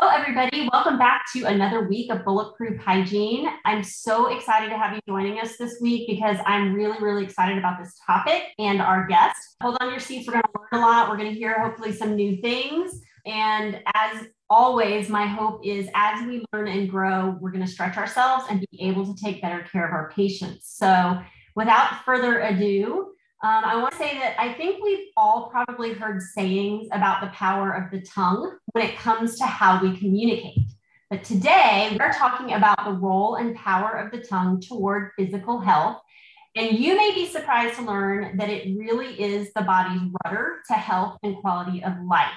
Hello, everybody. Welcome back to another week of Bulletproof Hygiene. I'm so excited to have you joining us this week because I'm really, really excited about this topic and our guest. Hold on your seats. We're going to learn a lot. We're going to hear hopefully some new things. And as always, my hope is as we learn and grow, we're going to stretch ourselves and be able to take better care of our patients. So, without further ado, um, I want to say that I think we've all probably heard sayings about the power of the tongue when it comes to how we communicate. But today we're talking about the role and power of the tongue toward physical health. And you may be surprised to learn that it really is the body's rudder to health and quality of life.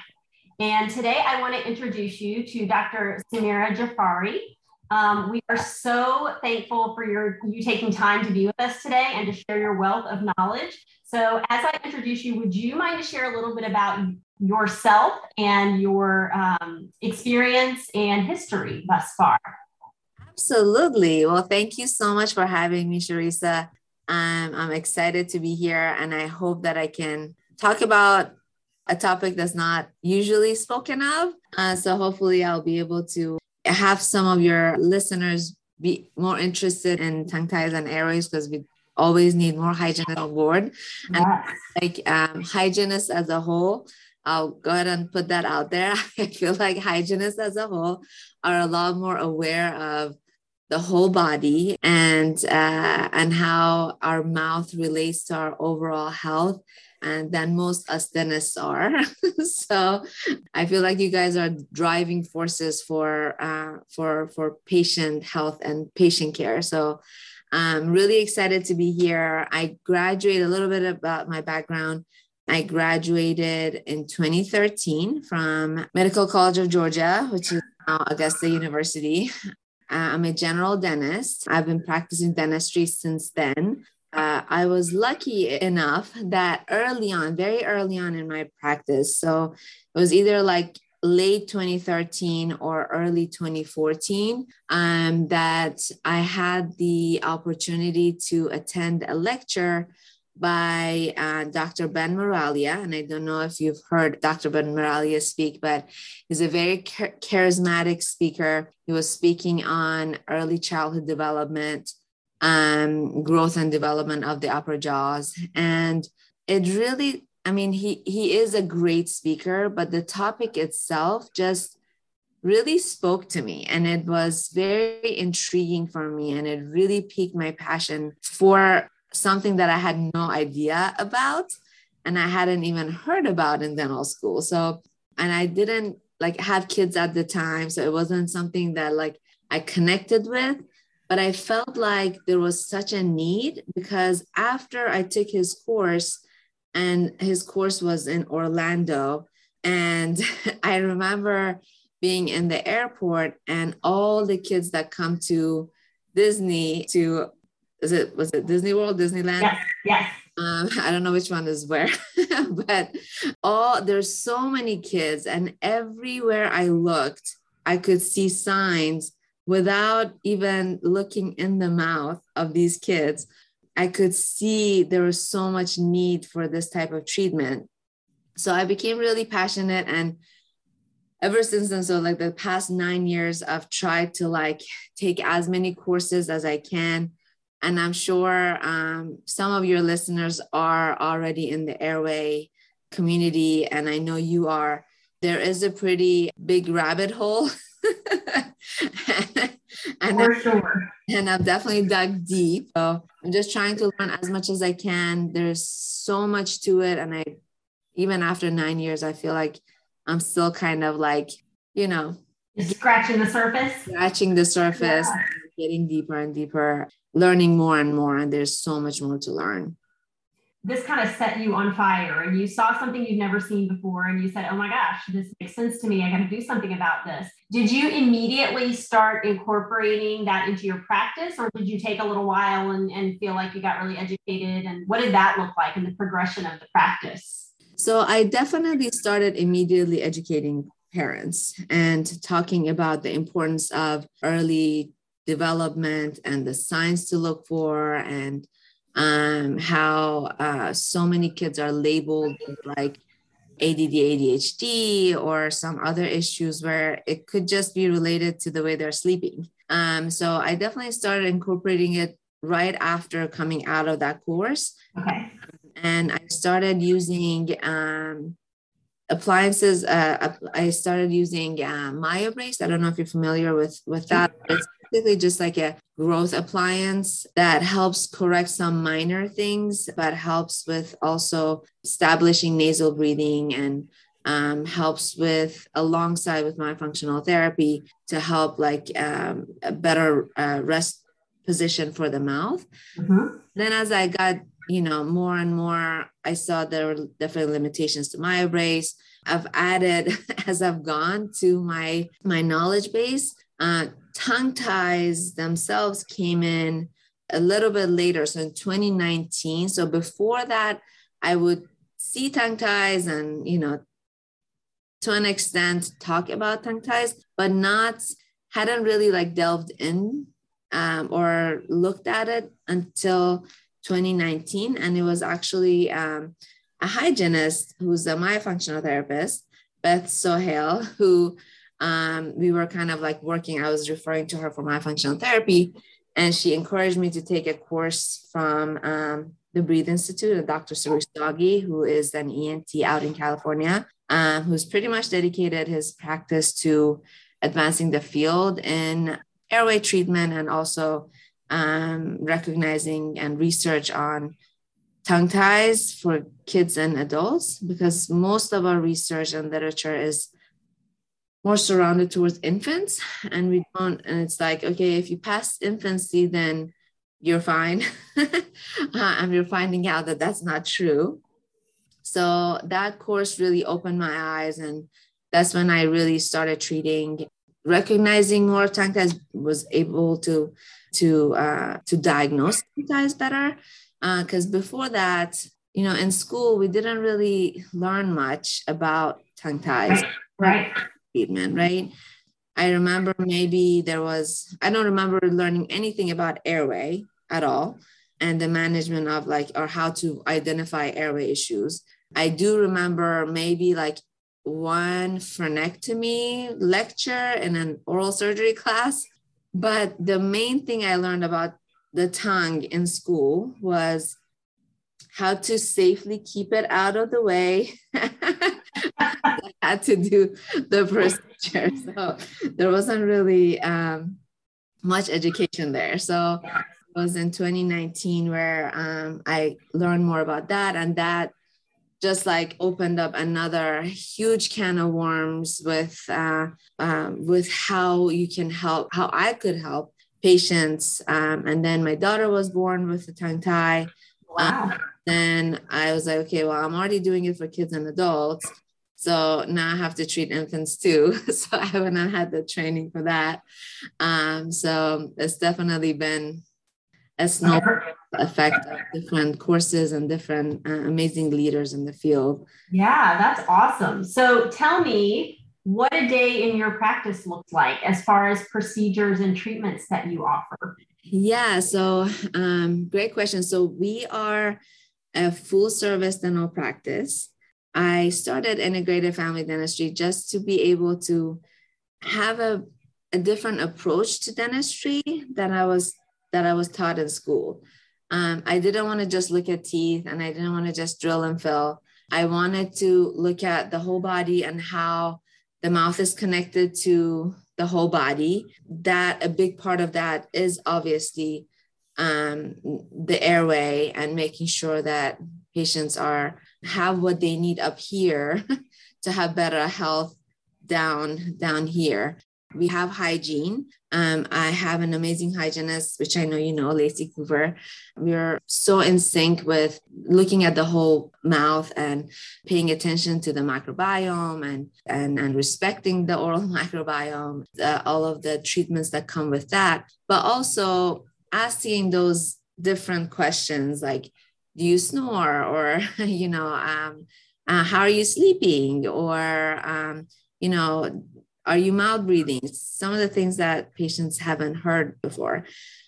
And today I want to introduce you to Dr. Samira Jafari. Um, we are so thankful for your you taking time to be with us today and to share your wealth of knowledge. So, as I introduce you, would you mind to share a little bit about yourself and your um, experience and history thus far? Absolutely. Well, thank you so much for having me, Sharisa. Um, I'm excited to be here, and I hope that I can talk about a topic that's not usually spoken of. Uh, so, hopefully, I'll be able to have some of your listeners be more interested in tongue ties and airways because we always need more hygienists on board. And like um, hygienists as a whole i'll go ahead and put that out there. I feel like hygienists as a whole are a lot more aware of the whole body and uh, and how our mouth relates to our overall health and than most us dentists are. so I feel like you guys are driving forces for uh, for for patient health and patient care. So I'm really excited to be here. I graduated a little bit about my background. I graduated in 2013 from Medical College of Georgia, which is now Augusta University. Uh, I'm a general dentist. I've been practicing dentistry since then uh, I was lucky enough that early on, very early on in my practice, so it was either like late 2013 or early 2014 um, that I had the opportunity to attend a lecture by uh, Dr. Ben Miraglia. And I don't know if you've heard Dr. Ben Miraglia speak, but he's a very charismatic speaker. He was speaking on early childhood development um, growth and development of the upper jaws. And it really, I mean, he, he is a great speaker, but the topic itself just really spoke to me. And it was very intriguing for me. And it really piqued my passion for something that I had no idea about and I hadn't even heard about in dental school. So, and I didn't like have kids at the time. So it wasn't something that like I connected with but I felt like there was such a need because after I took his course, and his course was in Orlando, and I remember being in the airport and all the kids that come to Disney to is it was it Disney World, Disneyland? Yes, yes. Um, I don't know which one is where, but all there's so many kids, and everywhere I looked, I could see signs without even looking in the mouth of these kids, I could see there was so much need for this type of treatment. So I became really passionate and ever since then so like the past 9 years I've tried to like take as many courses as I can and I'm sure um, some of your listeners are already in the airway community and I know you are there is a pretty big rabbit hole and, uh, For sure. and I've definitely dug deep. So I'm just trying to learn as much as I can. There's so much to it. And I, even after nine years, I feel like I'm still kind of like, you know, scratching the surface. Scratching the surface, yeah. getting deeper and deeper, learning more and more. And there's so much more to learn this kind of set you on fire and you saw something you'd never seen before and you said, oh my gosh, this makes sense to me. I got to do something about this. Did you immediately start incorporating that into your practice or did you take a little while and, and feel like you got really educated? And what did that look like in the progression of the practice? So I definitely started immediately educating parents and talking about the importance of early development and the signs to look for and um, how uh, so many kids are labeled like ADD, ADHD, or some other issues where it could just be related to the way they're sleeping. Um, so I definitely started incorporating it right after coming out of that course. Okay. And I started using um, appliances. Uh, I started using uh, MyoBrace. I don't know if you're familiar with with that. It's basically just like a growth appliance that helps correct some minor things, but helps with also establishing nasal breathing and um, helps with alongside with myofunctional therapy to help like um, a better uh, rest position for the mouth. Mm-hmm. Then as I got you know more and more, I saw there were definitely limitations to MyoBrace. I've added as I've gone to my my knowledge base uh, tongue ties themselves came in a little bit later, so in 2019. So before that, I would see tongue ties and, you know, to an extent talk about tongue ties, but not, hadn't really like delved in um, or looked at it until 2019. And it was actually um, a hygienist who's a myofunctional therapist, Beth Sohail, who um, we were kind of like working. I was referring to her for myofunctional therapy, and she encouraged me to take a course from um, the Breathe Institute and Dr. Soroush Zaghi, who is an ENT out in California, um, who's pretty much dedicated his practice to advancing the field in airway treatment and also um, recognizing and research on tongue ties for kids and adults because most of our research and literature is more surrounded towards infants and we don't and it's like okay if you pass infancy then you're fine. Uh, and we're finding out that that's not true. So that course really opened my eyes and that's when i really started treating recognizing more tongue was able to to uh, to diagnose ties better. Because uh, before that you know in school we didn't really learn much about tongue ties. Right treatment, mm-hmm. right? I remember maybe there was, I don't remember learning anything about airway at all and the management of like, or how to identify airway issues. I do remember maybe like one frenectomy lecture in an oral surgery class. But the main thing I learned about the tongue in school was how to safely keep it out of the way had to do the procedure. So there wasn't really um, much education there. So it was in 2019 where um, I learned more about that. And that just like opened up another huge can of worms with uh, um, with how you can help, how I could help patients. Um, and then my daughter was born with a tongue tie. Wow. Um, then I was like, okay, well, I'm already doing it for kids and adults. So now I have to treat infants too. so I haven't had the training for that. Um, so it's definitely been a snowball effect of different courses and different uh, amazing leaders in the field. Yeah, that's awesome. So tell me what a day in your practice looks like as far as procedures and treatments that you offer. Yeah, so um, great question. So we are a full service dental practice. I started integrated family dentistry just to be able to have a, a different approach to dentistry that I was that I was taught in school. Um, I didn't want to just look at teeth and I didn't want to just drill and fill. I wanted to look at the whole body and how the mouth is connected to the whole body. That a big part of that is obviously um, the airway and making sure that patients are have what they need up here to have better health down down here we have hygiene. Um, I have an amazing hygienist, which I know you know, Lacey Cooper. We're so in sync with looking at the whole mouth and paying attention to the microbiome and and, and respecting the oral microbiome, all of the treatments that come with that, but also asking those different questions like, do you snore, or you know, um, uh, how are you sleeping, or um, you know are you mouth breathing? Some of the things that patients haven't heard before.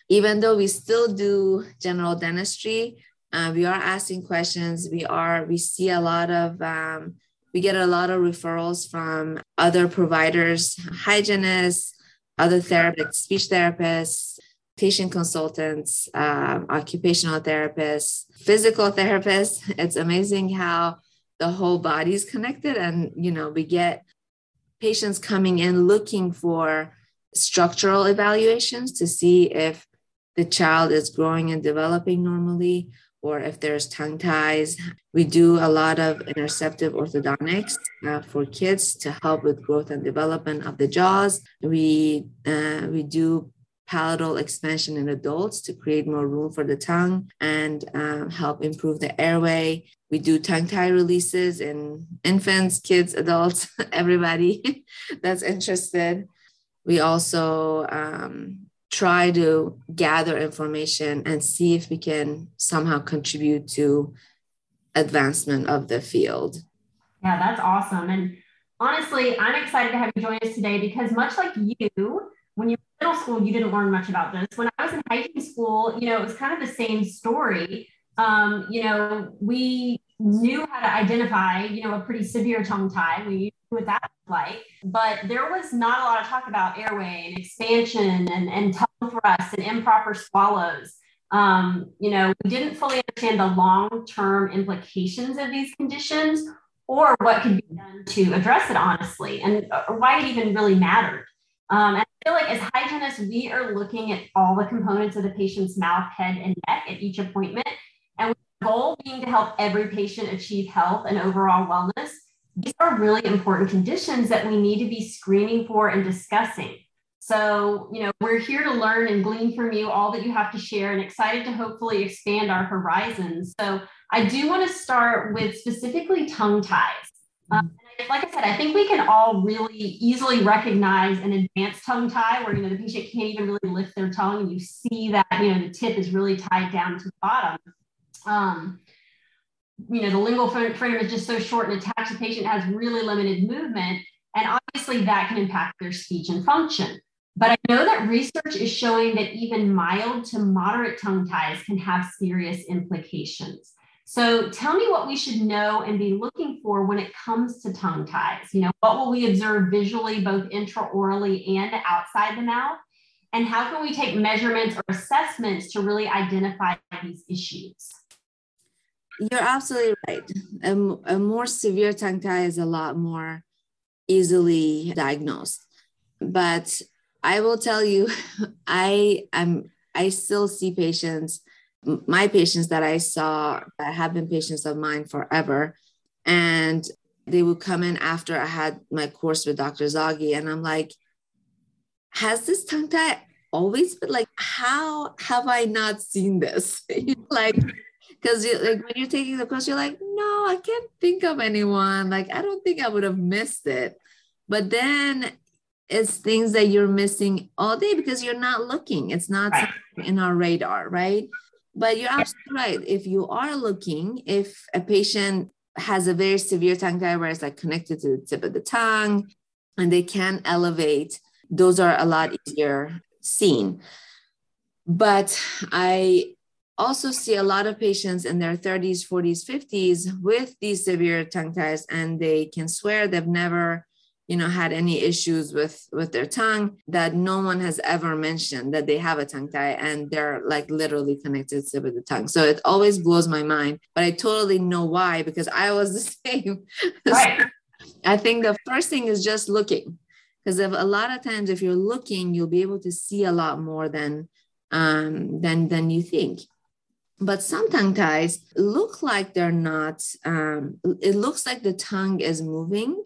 Even though we still do general dentistry, uh, we are asking questions. We are, we see a lot of, um, we get a lot of referrals from other providers, hygienists, other therapists, speech therapists, patient consultants, um, occupational therapists, physical therapists. It's amazing how the whole body is connected and you know we get patients coming in looking for structural evaluations to see if the child is growing and developing normally or if there's tongue ties. We do a lot of interceptive orthodontics uh, for kids to help with growth and development of the jaws. We uh, we do palatal expansion in adults to create more room for the tongue and um, help improve the airway. We do tongue tie releases in infants, kids, adults, everybody that's interested. We also um, try to gather information and see if we can somehow contribute to advancement of the field. Yeah, that's awesome. And honestly, I'm excited to have you join us today because much like you, when you middle school, you didn't learn much about this. When I was in hygiene school, you know, it was kind of the same story. Um, you know, we knew how to identify, you know, a pretty severe tongue tie. We knew what that was like, but there was not a lot of talk about airway and expansion and, and tongue thrust and improper swallows. Um, you know, we didn't fully understand the long-term implications of these conditions or what could be done to address it honestly and uh, why it even really mattered. Um, and feel like as hygienists, we are looking at all the components of the patient's mouth, head, and neck at each appointment. And the goal being to help every patient achieve health and overall wellness. These are really important conditions that we need to be screening for and discussing. So, you know, we're here to learn and glean from you all that you have to share and excited to hopefully expand our horizons. So, I do want to start with specifically tongue ties. Um, like I said, I think we can all really easily recognize an advanced tongue tie where you know the patient can't even really lift their tongue, and you see that you know the tip is really tied down to the bottom. Um, you know the lingual frenum is just so short and attached. The patient has really limited movement, and obviously that can impact their speech and function. But I know that research is showing that even mild to moderate tongue ties can have serious implications. So tell me what we should know and be looking for when it comes to tongue ties. You know, what will we observe visually, both intraorally and outside the mouth? And how can we take measurements or assessments to really identify these issues? You're absolutely right. A, a more severe tongue tie is a lot more easily diagnosed. But I will tell you, I am I still see patients my patients that I saw that have been patients of mine forever. And they would come in after I had my course with Dr. Zaghi. And I'm like, has this tongue tie always been like, how have I not seen this? like, because like when you're taking the course, you're like, no, I can't think of anyone. Like, I don't think I would have missed it. But then it's things that you're missing all day because you're not looking. It's not right. in our radar, right? But you're absolutely right. If you are looking, if a patient has a very severe tongue tie where it's like connected to the tip of the tongue and they can elevate, those are a lot easier seen. But I also see a lot of patients in their 30s, 40s, 50s with these severe tongue ties, and they can swear they've never you know had any issues with with their tongue that no one has ever mentioned that they have a tongue tie and they're like literally connected to the tongue. So it always blows my mind but i totally know why because i was the same. Right. i think the first thing is just looking because a lot of times if you're looking you'll be able to see a lot more than um than than you think. But some tongue ties look like they're not um, it looks like the tongue is moving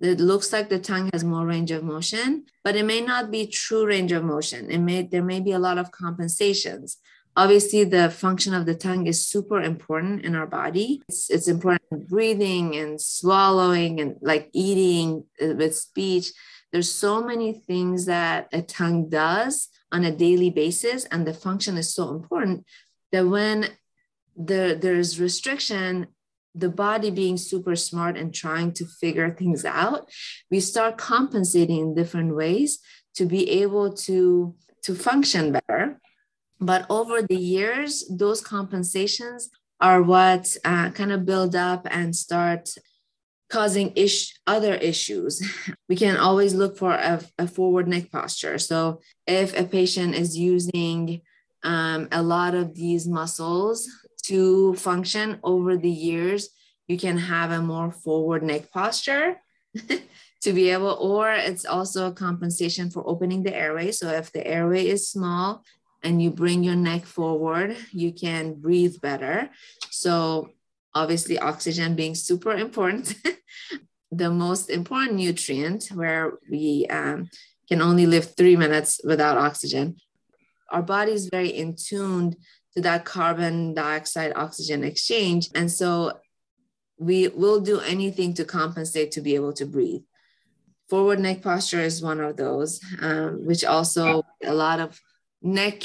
it looks like the tongue has more range of motion but it may not be true range of motion. It may there may be a lot of compensations. Obviously the function of the tongue is super important in our body. It's, it's important in breathing and swallowing and like eating uh, with speech. There's so many things that a tongue does on a daily basis and the function is so important that when there, there's restriction the body being super smart and trying to figure things out we start compensating in different ways to be able to to function better but over the years, those compensations are what uh, kind of build up and start causing ish, other issues. We can always look for a, a forward neck posture. So if a patient is using um, a lot of these muscles to function over the years, you can have a more forward neck posture. to be able, or it's also a compensation for opening the airway. So if the airway is small, and you bring your neck forward, you can breathe better. So, obviously, oxygen being super important. the most important nutrient where we um, can only live three minutes without oxygen. Our body is very in tuned to that carbon dioxide oxygen exchange. And so we will do anything to compensate to be able to breathe. Forward neck posture is one of those, um, which also a lot of neck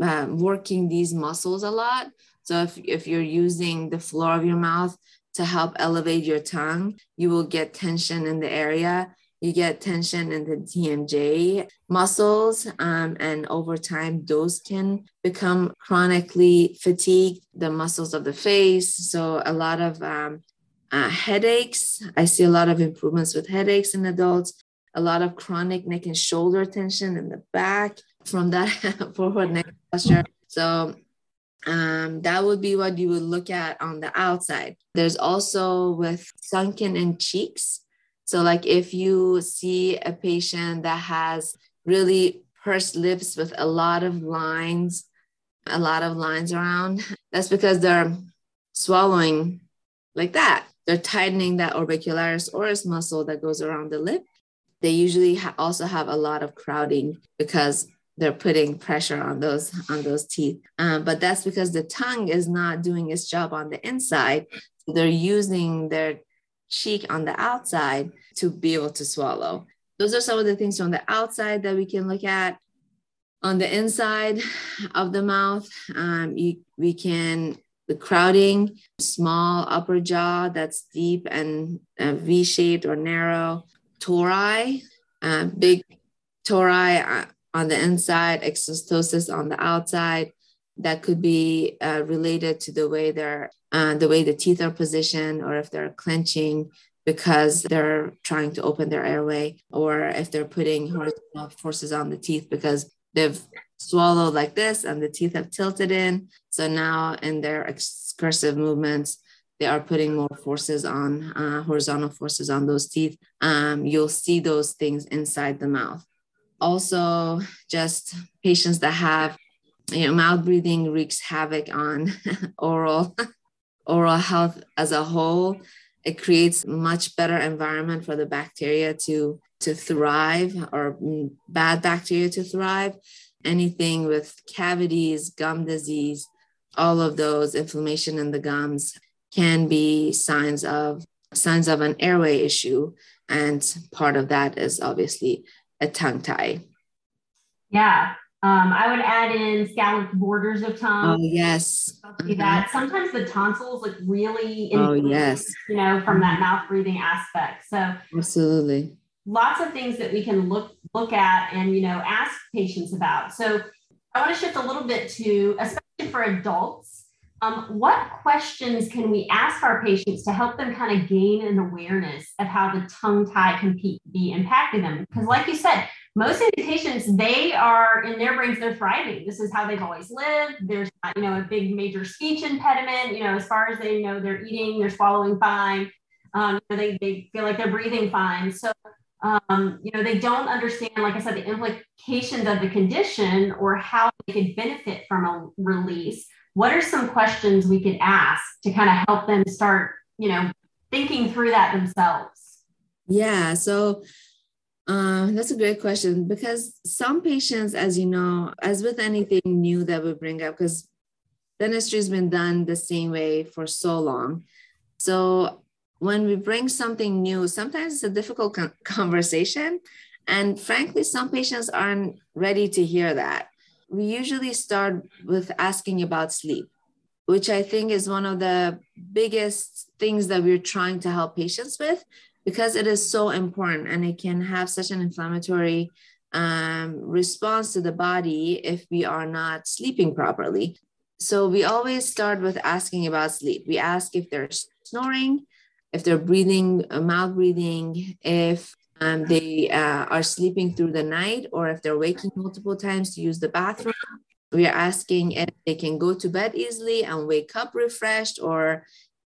uh, working these muscles a lot. So if, if you're using the floor of your mouth to help elevate your tongue, you will get tension in the area. You get tension in the TMJ muscles, um, and over time, those can become chronically fatigued, the muscles of the face. So, a lot of um, uh, headaches. I see a lot of improvements with headaches in adults, a lot of chronic neck and shoulder tension in the back from that forward neck posture. So um, that would be what you would look at on the outside. There's also with sunken in cheeks. So, like if you see a patient that has really pursed lips with a lot of lines, a lot of lines around, that's because they're swallowing like that. They're tightening that orbicularis oris muscle that goes around the lip. They usually ha- also have a lot of crowding because they're putting pressure on those on those teeth um, but that's because the tongue is not doing its job on the inside they're using their cheek on the outside to be able to swallow those are some of the things on the outside that we can look at on the inside of the mouth um, you, we can the crowding small upper jaw that's deep and uh, v-shaped or narrow tori uh, big tori uh, on the inside, exostosis on the outside. That could be uh, related to the way they're uh, the way the teeth are positioned, or if they're clenching because they're trying to open their airway, or if they're putting horizontal forces on the teeth because they've swallowed like this and the teeth have tilted in. So now in their excursive movements, they are putting more forces on uh, horizontal forces on those teeth. Um, you'll see those things inside the mouth also just patients that have you know mouth breathing wreaks havoc on oral oral health as a whole it creates much better environment for the bacteria to to thrive or mm, bad bacteria to thrive anything with cavities gum disease all of those inflammation in the gums can be signs of signs of an airway issue and part of that is obviously a tongue tie. Yeah. Um, I would add in scalloped borders of tongue. Oh yes. Uh-huh. that sometimes the tonsils look really. Oh yes. You know, from that mouth breathing aspect. So absolutely. Lots of things that we can look look at and you know ask patients about. So I want to shift a little bit to, especially for adults, um, what questions can we ask our patients to help them kind of gain an awareness of how the tongue tie can be impacting them? Because, like you said, most of these patients, they are in their brains, they're thriving. This is how they've always lived. There's not, you know, a big major speech impediment. You know, as far as they know, they're eating, they're swallowing fine. Um, they, they feel like they're breathing fine. So, um, you know, they don't understand, like I said, the implications of the condition or how they could benefit from a release what are some questions we could ask to kind of help them start, you know, thinking through that themselves? Yeah. So um, that's a great question because some patients, as you know, as with anything new that we bring up, because dentistry has been done the same way for so long. So when we bring something new, sometimes it's a difficult conversation. And frankly, some patients aren't ready to hear that. We usually start with asking about sleep, which I think is one of the biggest things that we're trying to help patients with because it is so important and it can have such an inflammatory um, response to the body if we are not sleeping properly. So we always start with asking about sleep. We ask if they're snoring, if they're breathing, mouth breathing, if um, they uh, are sleeping through the night, or if they're waking multiple times to use the bathroom. We are asking if they can go to bed easily and wake up refreshed, or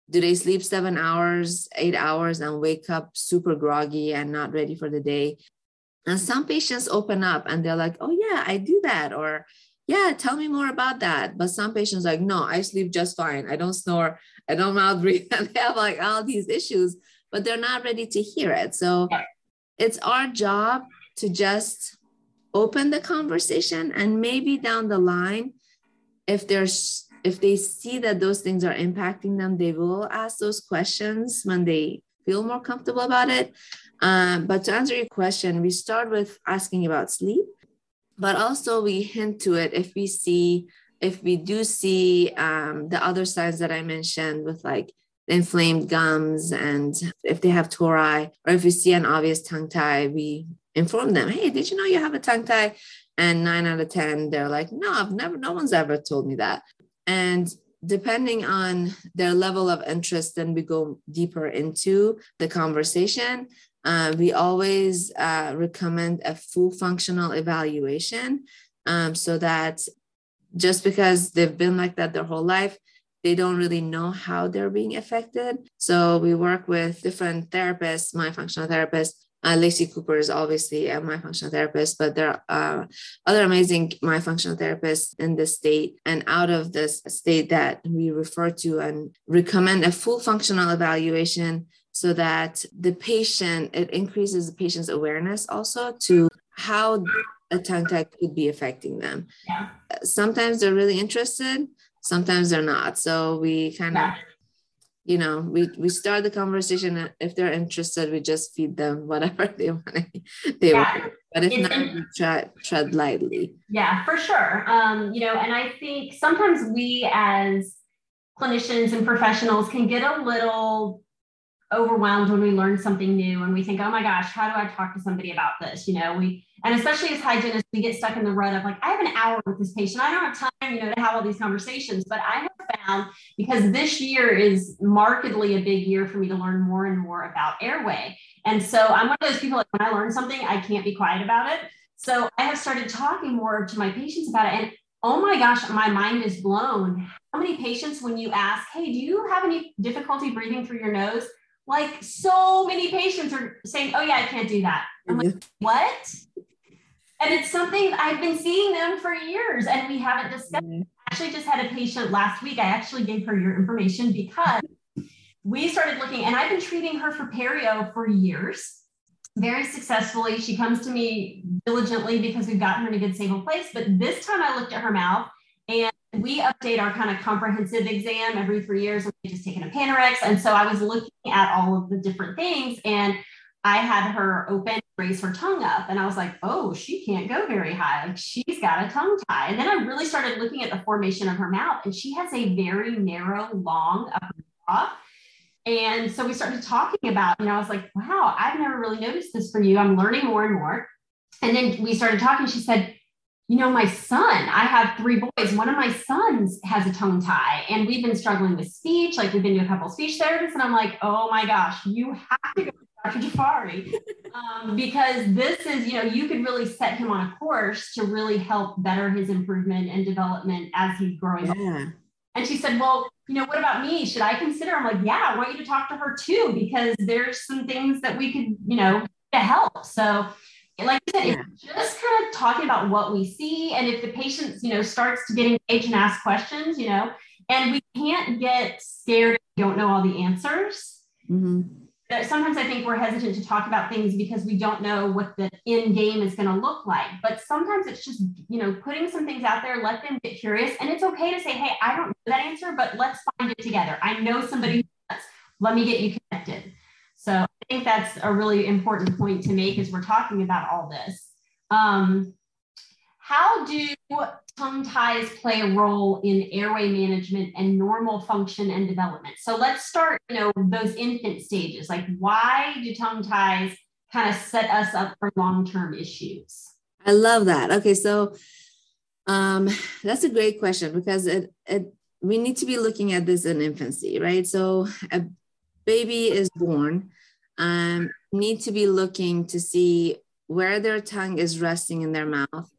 do they sleep seven hours, eight hours, and wake up super groggy and not ready for the day? And some patients open up and they're like, oh, yeah, I do that. Or, yeah, tell me more about that. But some patients like, no, I sleep just fine. I don't snore. I don't mouth breathe. And they have like all these issues, but they're not ready to hear it. So it's our job to just open the conversation and maybe down the line, if there's if they see that those things are impacting them, they will ask those questions when they feel more comfortable about it. Um, but to answer your question, we start with asking about sleep, but also we hint to it if we see, if we do see um, the other signs that I mentioned with like inflamed gums and if they have tori or if we see an obvious tongue tie, we inform them, hey, did you know you have a tongue tie? And nine out of 10, they're like, no, I've never, no one's ever told me that. And depending on their level of interest, then we go deeper into the conversation. Uh, we always uh, recommend a full functional evaluation um, so that just because they've been like that their whole life, they don't really know how they're being affected. So we work with different therapists, myofunctional therapists, uh, Lacey Cooper is obviously a myofunctional therapist, but there are uh, other amazing myofunctional therapists in the state and out of this state that we refer to and recommend a full functional evaluation so that the patient, it increases the patient's awareness also to how a tongue tie could be affecting them. Yeah. Sometimes they're really interested, sometimes they're not. So we kind yeah. You know we we start the conversation if they're interested we just feed them whatever they want they yeah. want but if not we tread, tread lightly. Yeah for sure. Um you know and i think sometimes we as clinicians and professionals can get a little overwhelmed when we learn something new and we think oh my gosh how do i talk to somebody about this you know we and especially as hygienists, we get stuck in the rut of like, I have an hour with this patient. I don't have time, you know, to have all these conversations. But I have found because this year is markedly a big year for me to learn more and more about airway. And so I'm one of those people like when I learn something, I can't be quiet about it. So I have started talking more to my patients about it. And oh my gosh, my mind is blown. How many patients, when you ask, hey, do you have any difficulty breathing through your nose? Like so many patients are saying, oh yeah, I can't do that. I'm like, what? And it's something I've been seeing them for years and we haven't discussed. Mm-hmm. I actually just had a patient last week. I actually gave her your information because we started looking, and I've been treating her for perio for years very successfully. She comes to me diligently because we've gotten her in a good, stable place. But this time I looked at her mouth and we update our kind of comprehensive exam every three years. We just taken a Panorex. And so I was looking at all of the different things and I had her open, raise her tongue up, and I was like, oh, she can't go very high. She's got a tongue tie. And then I really started looking at the formation of her mouth, and she has a very narrow, long upper jaw. And so we started talking about, know, I was like, wow, I've never really noticed this for you. I'm learning more and more. And then we started talking. She said, you know, my son, I have three boys. One of my sons has a tongue tie, and we've been struggling with speech. Like we've been to a couple speech therapists, and I'm like, oh my gosh, you have to go to Dr. Jafari, um, because this is, you know, you could really set him on a course to really help better his improvement and development as he's growing yeah. up. And she said, Well, you know, what about me? Should I consider? I'm like, Yeah, I want you to talk to her too, because there's some things that we could, you know, to help. So like I said, yeah. just kind of talking about what we see. And if the patient, you know, starts to get engaged and ask questions, you know, and we can't get scared don't know all the answers. Mm-hmm. Sometimes I think we're hesitant to talk about things because we don't know what the end game is going to look like. But sometimes it's just, you know, putting some things out there, let them get curious. And it's okay to say, hey, I don't know that answer, but let's find it together. I know somebody who does. Let me get you connected. So think that's a really important point to make as we're talking about all this. Um, how do tongue ties play a role in airway management and normal function and development? So let's start, you know, those infant stages. Like why do tongue ties kind of set us up for long-term issues? I love that. Okay, so um, that's a great question because it, it we need to be looking at this in infancy, right? So a baby is born, um, need to be looking to see where their tongue is resting in their mouth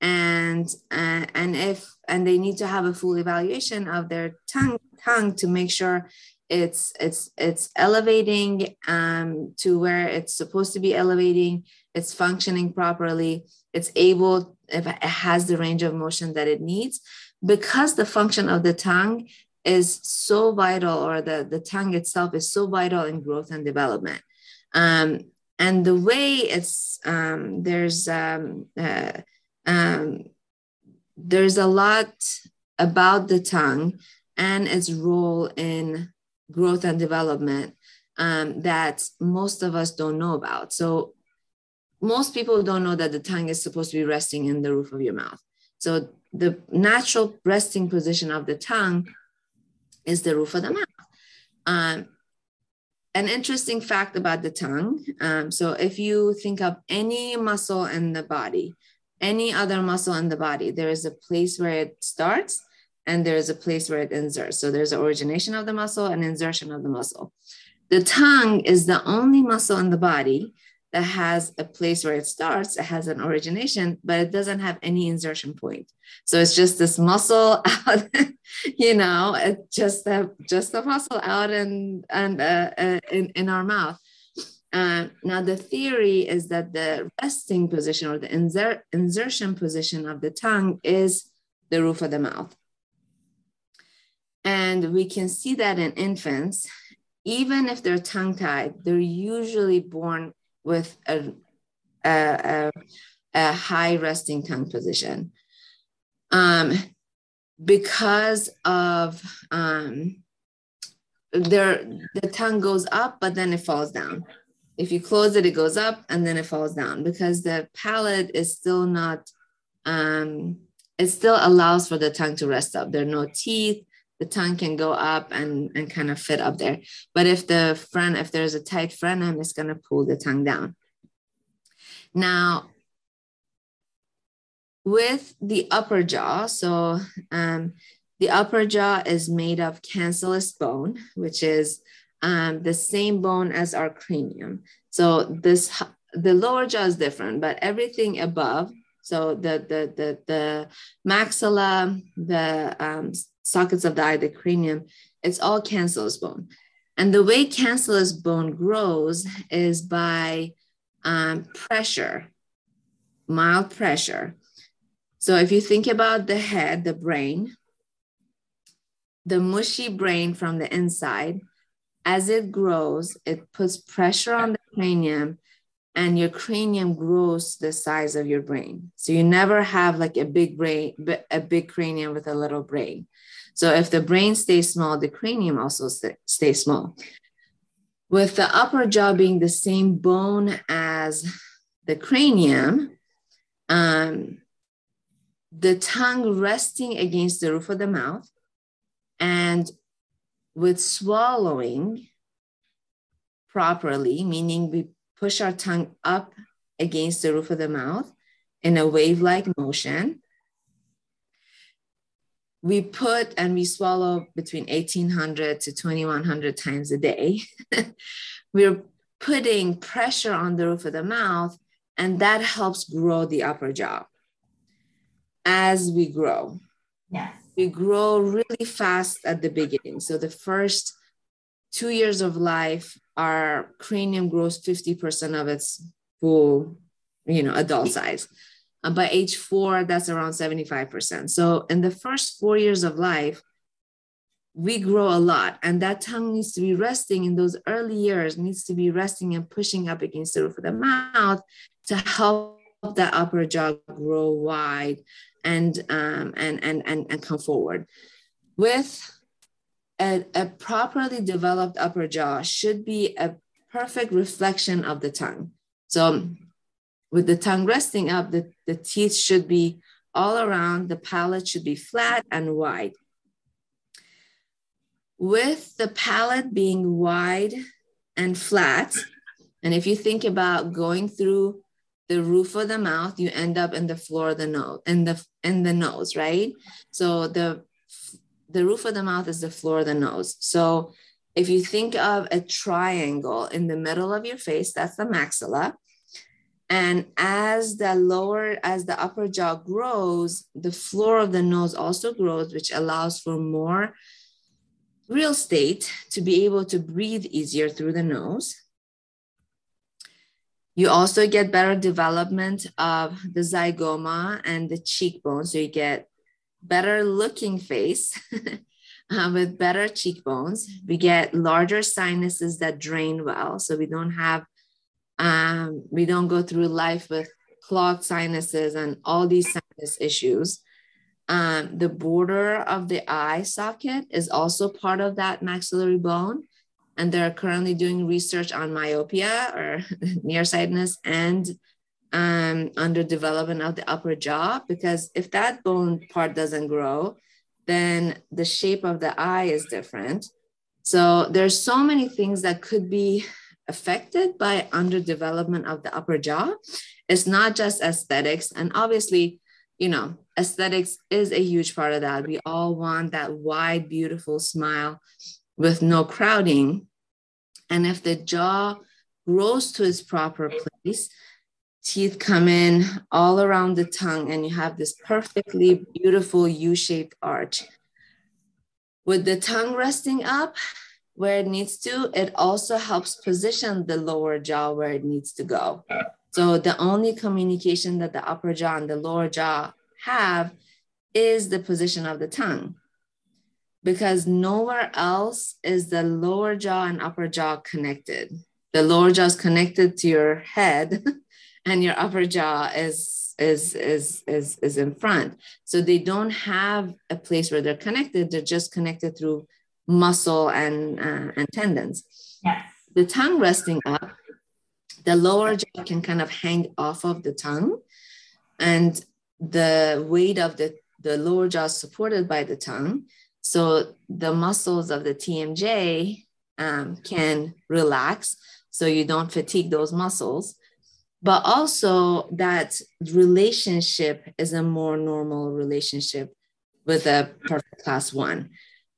and uh, and if and they need to have a full evaluation of their tongue tongue to make sure it's it's it's elevating um, to where it's supposed to be elevating it's functioning properly it's able if it has the range of motion that it needs. Because the function of the tongue is so vital or the the tongue itself is so vital in growth and development um, and the way it's um, there's um, uh, um, there's a lot about the tongue and its role in growth and development um, that most of us don't know about. So, most people don't know that the tongue is supposed to be resting in the roof of your mouth. So, the natural resting position of the tongue is the roof of the mouth. Um, an interesting fact about the tongue um, so, if you think of any muscle in the body, any other muscle in the body. There is a place where it starts and there's a place where it inserts. So there's an origination of the muscle and insertion of the muscle. The tongue is the only muscle in the body that has a place where it starts, it has an origination, but it doesn't have any insertion point. So it's just this muscle out, you know, just a, just a muscle out and and uh, uh, in, in our mouth. Uh, now, the theory is that the resting position or the inser- insertion position of the tongue is the roof of the mouth. And we can see that in infants, even if they're tongue tied, they're usually born with a, a, a, a high resting tongue position. Um, because of um, their the tongue goes up, but then it falls down if you close it, it goes up and then it falls down because the palate is still not, um, it still allows for the tongue to rest up. There are no teeth. The tongue can go up and, and kind of fit up there. But if the front, if there's a tight frenum, it's going to pull the tongue down. Now, with the upper jaw, so um, the upper jaw is made of cancellous bone, which is um, the same bone as our cranium. So this the lower jaw is different, but everything above, so the the the, the maxilla, the um, sockets of the eye, the cranium, it's all cancellous bone. And the way cancellous bone grows is by um, pressure, mild pressure. So if you think about the head, the brain, the mushy brain from the inside, as it grows, it puts pressure on the cranium and your cranium grows the size of your brain. So you never have like a big brain, a big cranium with a little brain. So if the brain stays small, the cranium also stays small. With the upper jaw being the same bone as the cranium, um, the tongue resting against the roof of the mouth and with swallowing properly, meaning we push our tongue up against the roof of the mouth in a wave like motion. We put and we swallow between 1800 to 2100 times a day. We're putting pressure on the roof of the mouth, and that helps grow the upper jaw as we grow. Yes we grow really fast at the beginning. So the first two years of life, our cranium grows 50% of its full you know, adult size. Uh, by age four, that's around 75%. So in the first four years of life, we grow a lot and that tongue needs to be resting in those early years needs to be resting and pushing up against the roof of the mouth to help that upper jaw grow wide and um, and, and and and come forward with a, a properly developed upper jaw should be a perfect reflection of the tongue so with the tongue resting up the, the teeth should be all around the palate should be flat and wide with the palate being wide and flat, and if you think about going through the roof of the mouth, you end up in the floor of the nose, in the in the nose, right? So the the roof of the mouth is the floor of the nose. So if you think of a triangle in the middle of your face, that's the maxilla. And as the lower, as the upper jaw grows, the floor of the nose also grows, which allows for more real state to be able to breathe easier through the nose. You also get better development of the zygoma and the cheekbone. So you get better looking face uh, with better cheekbones. We get larger sinuses that drain well. So we don't have, um, we don't go through life with clogged sinuses and all these sinus issues. Um, the border of the eye socket is also part of that maxillary bone. And they're currently doing research on myopia or nearsightedness and um, under development of the upper jaw, because if that bone part doesn't grow, then the shape of the eye is different. So there's so many things that could be affected by underdevelopment of the upper jaw. It's not just aesthetics. And obviously, you know, aesthetics is a huge part of that. We all want that wide, beautiful smile with no crowding. And if the jaw grows to its proper place, teeth come in all around the tongue, and you have this perfectly beautiful U shaped arch. With the tongue resting up where it needs to, it also helps position the lower jaw where it needs to go. So the only communication that the upper jaw and the lower jaw have is the position of the tongue. Because nowhere else is the lower jaw and upper jaw connected. The lower jaw is connected to your head, and your upper jaw is is is is is in front. So they don't have a place where they're connected. They're just connected through muscle and uh, and tendons. Yes. The tongue resting up the lower jaw can kind of hang off of the tongue and the weight of the, the lower jaw is supported by the tongue. So the muscles of the TMJ um, can relax so you don't fatigue those muscles. But also that relationship is a more normal relationship with a perfect class one.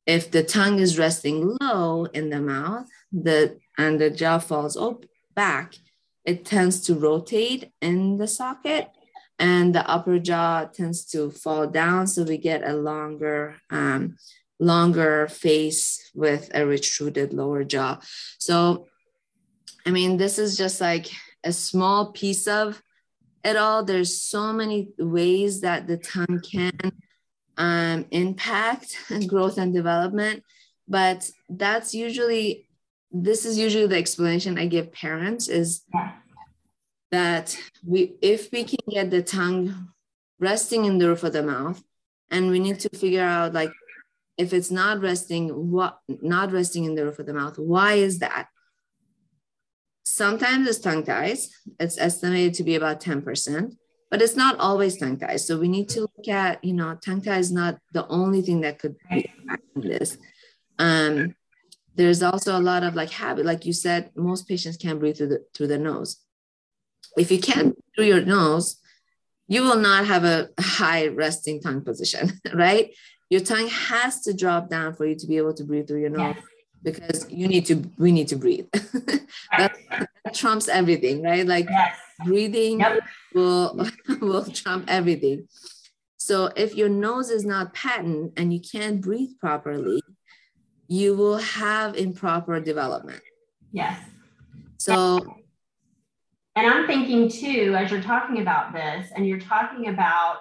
If the tongue is resting low in the mouth, the and the jaw falls op- back, it tends to rotate in the socket and the upper jaw tends to fall down. So we get a longer, um, longer face with a retruded lower jaw. So, I mean, this is just like a small piece of it all. There's so many ways that the tongue can um, impact growth and development, but that's usually this is usually the explanation I give parents is that we if we can get the tongue resting in the roof of the mouth and we need to figure out like if it's not resting what not resting in the roof of the mouth why is that sometimes it's tongue ties. It's estimated to be about 10% but it's not always tongue ties. So we need to look at you know tongue tie is not the only thing that could be this. Um there's also a lot of like habit like you said most patients can't breathe through the through the nose. If you can't through your nose you will not have a high resting tongue position right? Your tongue has to drop down for you to be able to breathe through your nose. yes. Because you need to we need to breathe that, that, trumps everything right like yes. breathing yep. will will trump everything so if your nose is not patent and you can't breathe properly you will have improper development. Yes. So And I'm thinking too, as you're talking about this, and you're talking about,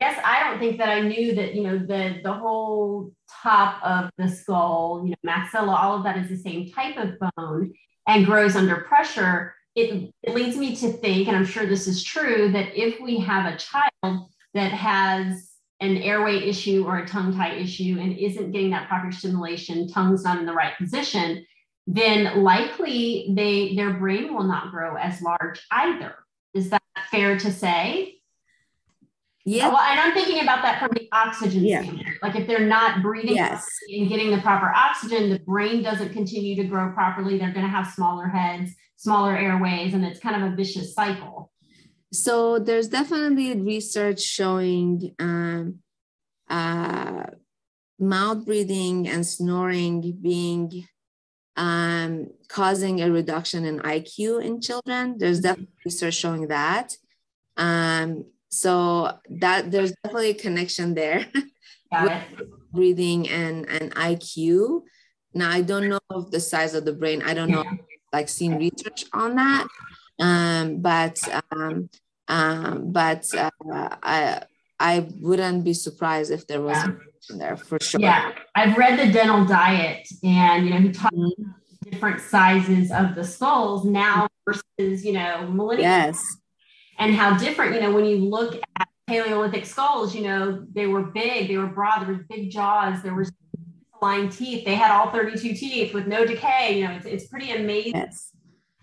yes, I don't think that I knew that, you know, the the whole top of the skull, you know, maxilla, all of that is the same type of bone and grows under pressure. It, it leads me to think, and I'm sure this is true, that if we have a child that has an airway issue or a tongue tie issue and isn't getting that proper stimulation, tongue's not in the right position, then likely they their brain will not grow as large either. Is that fair to say? Yeah. Well, and I'm thinking about that from the oxygen yeah. standpoint. Like if they're not breathing yes. and getting the proper oxygen, the brain doesn't continue to grow properly. They're going to have smaller heads, smaller airways, and it's kind of a vicious cycle. So there's definitely research showing um, uh, mouth breathing and snoring being um, causing a reduction in IQ in children. There's definitely research showing that. Um, so that there's definitely a connection there with breathing and, and IQ. Now I don't know of the size of the brain. I don't know like seen research on that. Um, but um, um, but uh, I I wouldn't be surprised if there was yeah. there for sure. Yeah, I've read the dental diet, and you know he talks mm-hmm. different sizes of the skulls now versus you know millennials. Yes, and how different you know when you look at Paleolithic skulls, you know they were big, they were broad, there was big jaws, there was line teeth. They had all 32 teeth with no decay. You know, it's, it's pretty amazing. Yes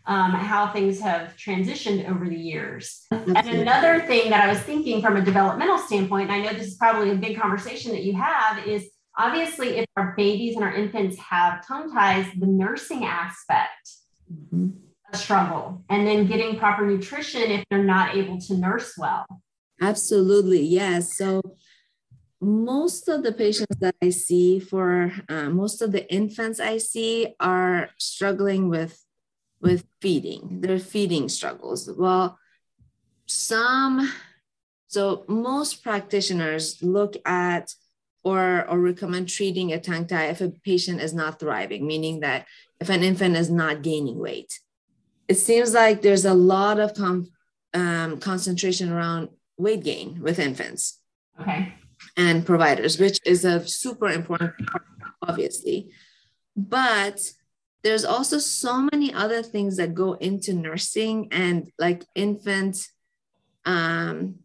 um, how things have transitioned over the years. And another thing that I was thinking from a developmental standpoint, and I know this is probably a big conversation that you have, is obviously if our babies and our infants have tongue ties, the nursing aspect mm-hmm. Struggle, and then getting proper nutrition if they're not able to nurse well. Absolutely, yes. So most of the patients that I see for uh, most of the infants I see are struggling with with feeding, their feeding struggles. Well, some, so most practitioners look at or, or recommend treating a tongue tie if a patient is not thriving, meaning that if an infant is not gaining weight. It seems like there's a lot of com, um, concentration around weight gain with infants. Okay. And providers, which is a super important part, obviously. But there's also so many other things that go into nursing and like infant um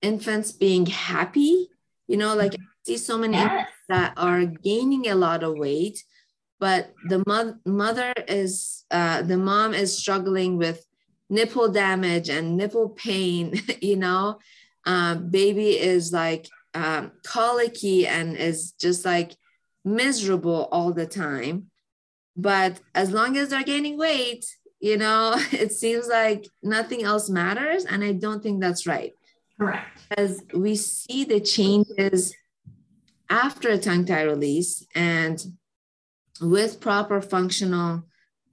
infants being happy you know like i see so many yes. that are gaining a lot of weight but the mo- mother is uh, the mom is struggling with nipple damage and nipple pain you know uh, baby is like um, colicky and is just like miserable all the time but as long as they're gaining weight, you know, it seems like nothing else matters. And I don't think that's right. Correct. As we see the changes after a tongue tie release and with proper functional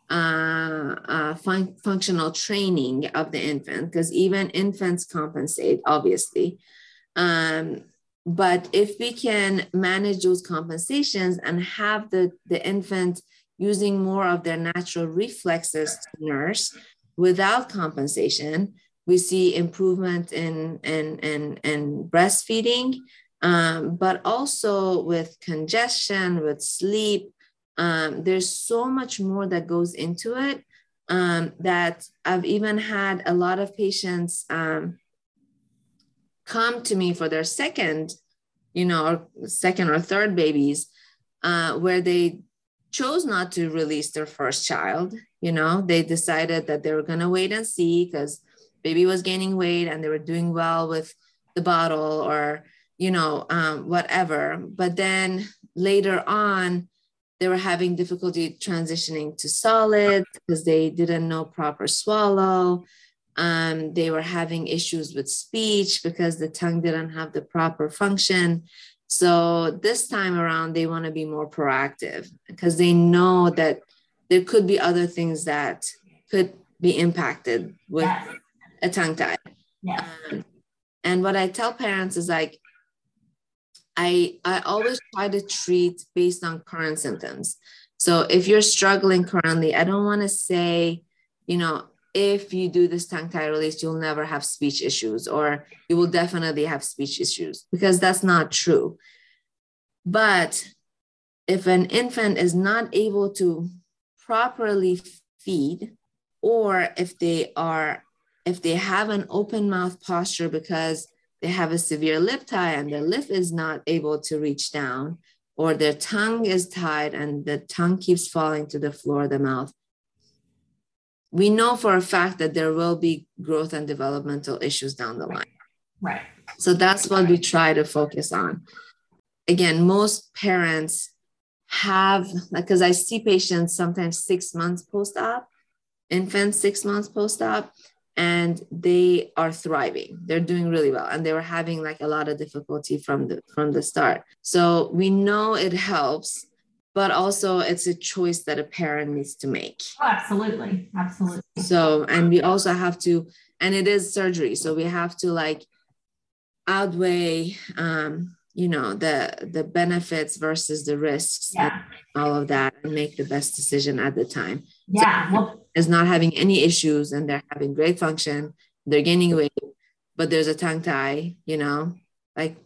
uh, uh, fun- functional training of the infant, because even infants compensate, obviously. Um, but if we can manage those compensations and have the, the infant using more of their natural reflexes to nurse without compensation, we see improvement in, in, in, in breastfeeding, um, but also with congestion, with sleep. Um, there's so much more that goes into it um, that I've even had a lot of patients um, come to me for their second, you know, or second or third babies, uh, where they chose not to release their first child. You know, they decided that they were going to wait and see because baby was gaining weight and they were doing well with the bottle or, you know, um, whatever. But then later on, they were having difficulty transitioning to solid because they didn't know proper swallow. Um, they were having issues with speech because the tongue didn't have the proper function. So this time around, they want to be more proactive because they know that there could be other things that could be impacted with yes. a tongue tie. Yeah. Um, and what I tell parents is like, I I always try to treat based on current symptoms. So if you're struggling currently, I don't want to say, you know, if you do this tongue tie release, you'll never have speech issues, or you will definitely have speech issues, because that's not true. But if an infant is not able to properly feed, or if they are, if they have an open mouth posture because they have a severe lip tie and their lip is not able to reach down, or their tongue is tied and the tongue keeps falling to the floor of the mouth, we know for a fact that there will be growth and developmental issues down the line. Right. So that's what we try to focus on. Again, most parents have, because I see patients sometimes six months post op, infants six months post op, and they are thriving. They're doing really well, and they were having like a lot of difficulty from the from the start. So we know it helps but also it's a choice that a parent needs to make. Oh, absolutely. Absolutely. So, and we also have to, and it is surgery. So we have to like outweigh, um, you know, the, the benefits versus the risks yeah. all of that and make the best decision at the time. Yeah. So well, is not having any issues and they're having great function. They're gaining weight, but there's a tongue tie, you know, like,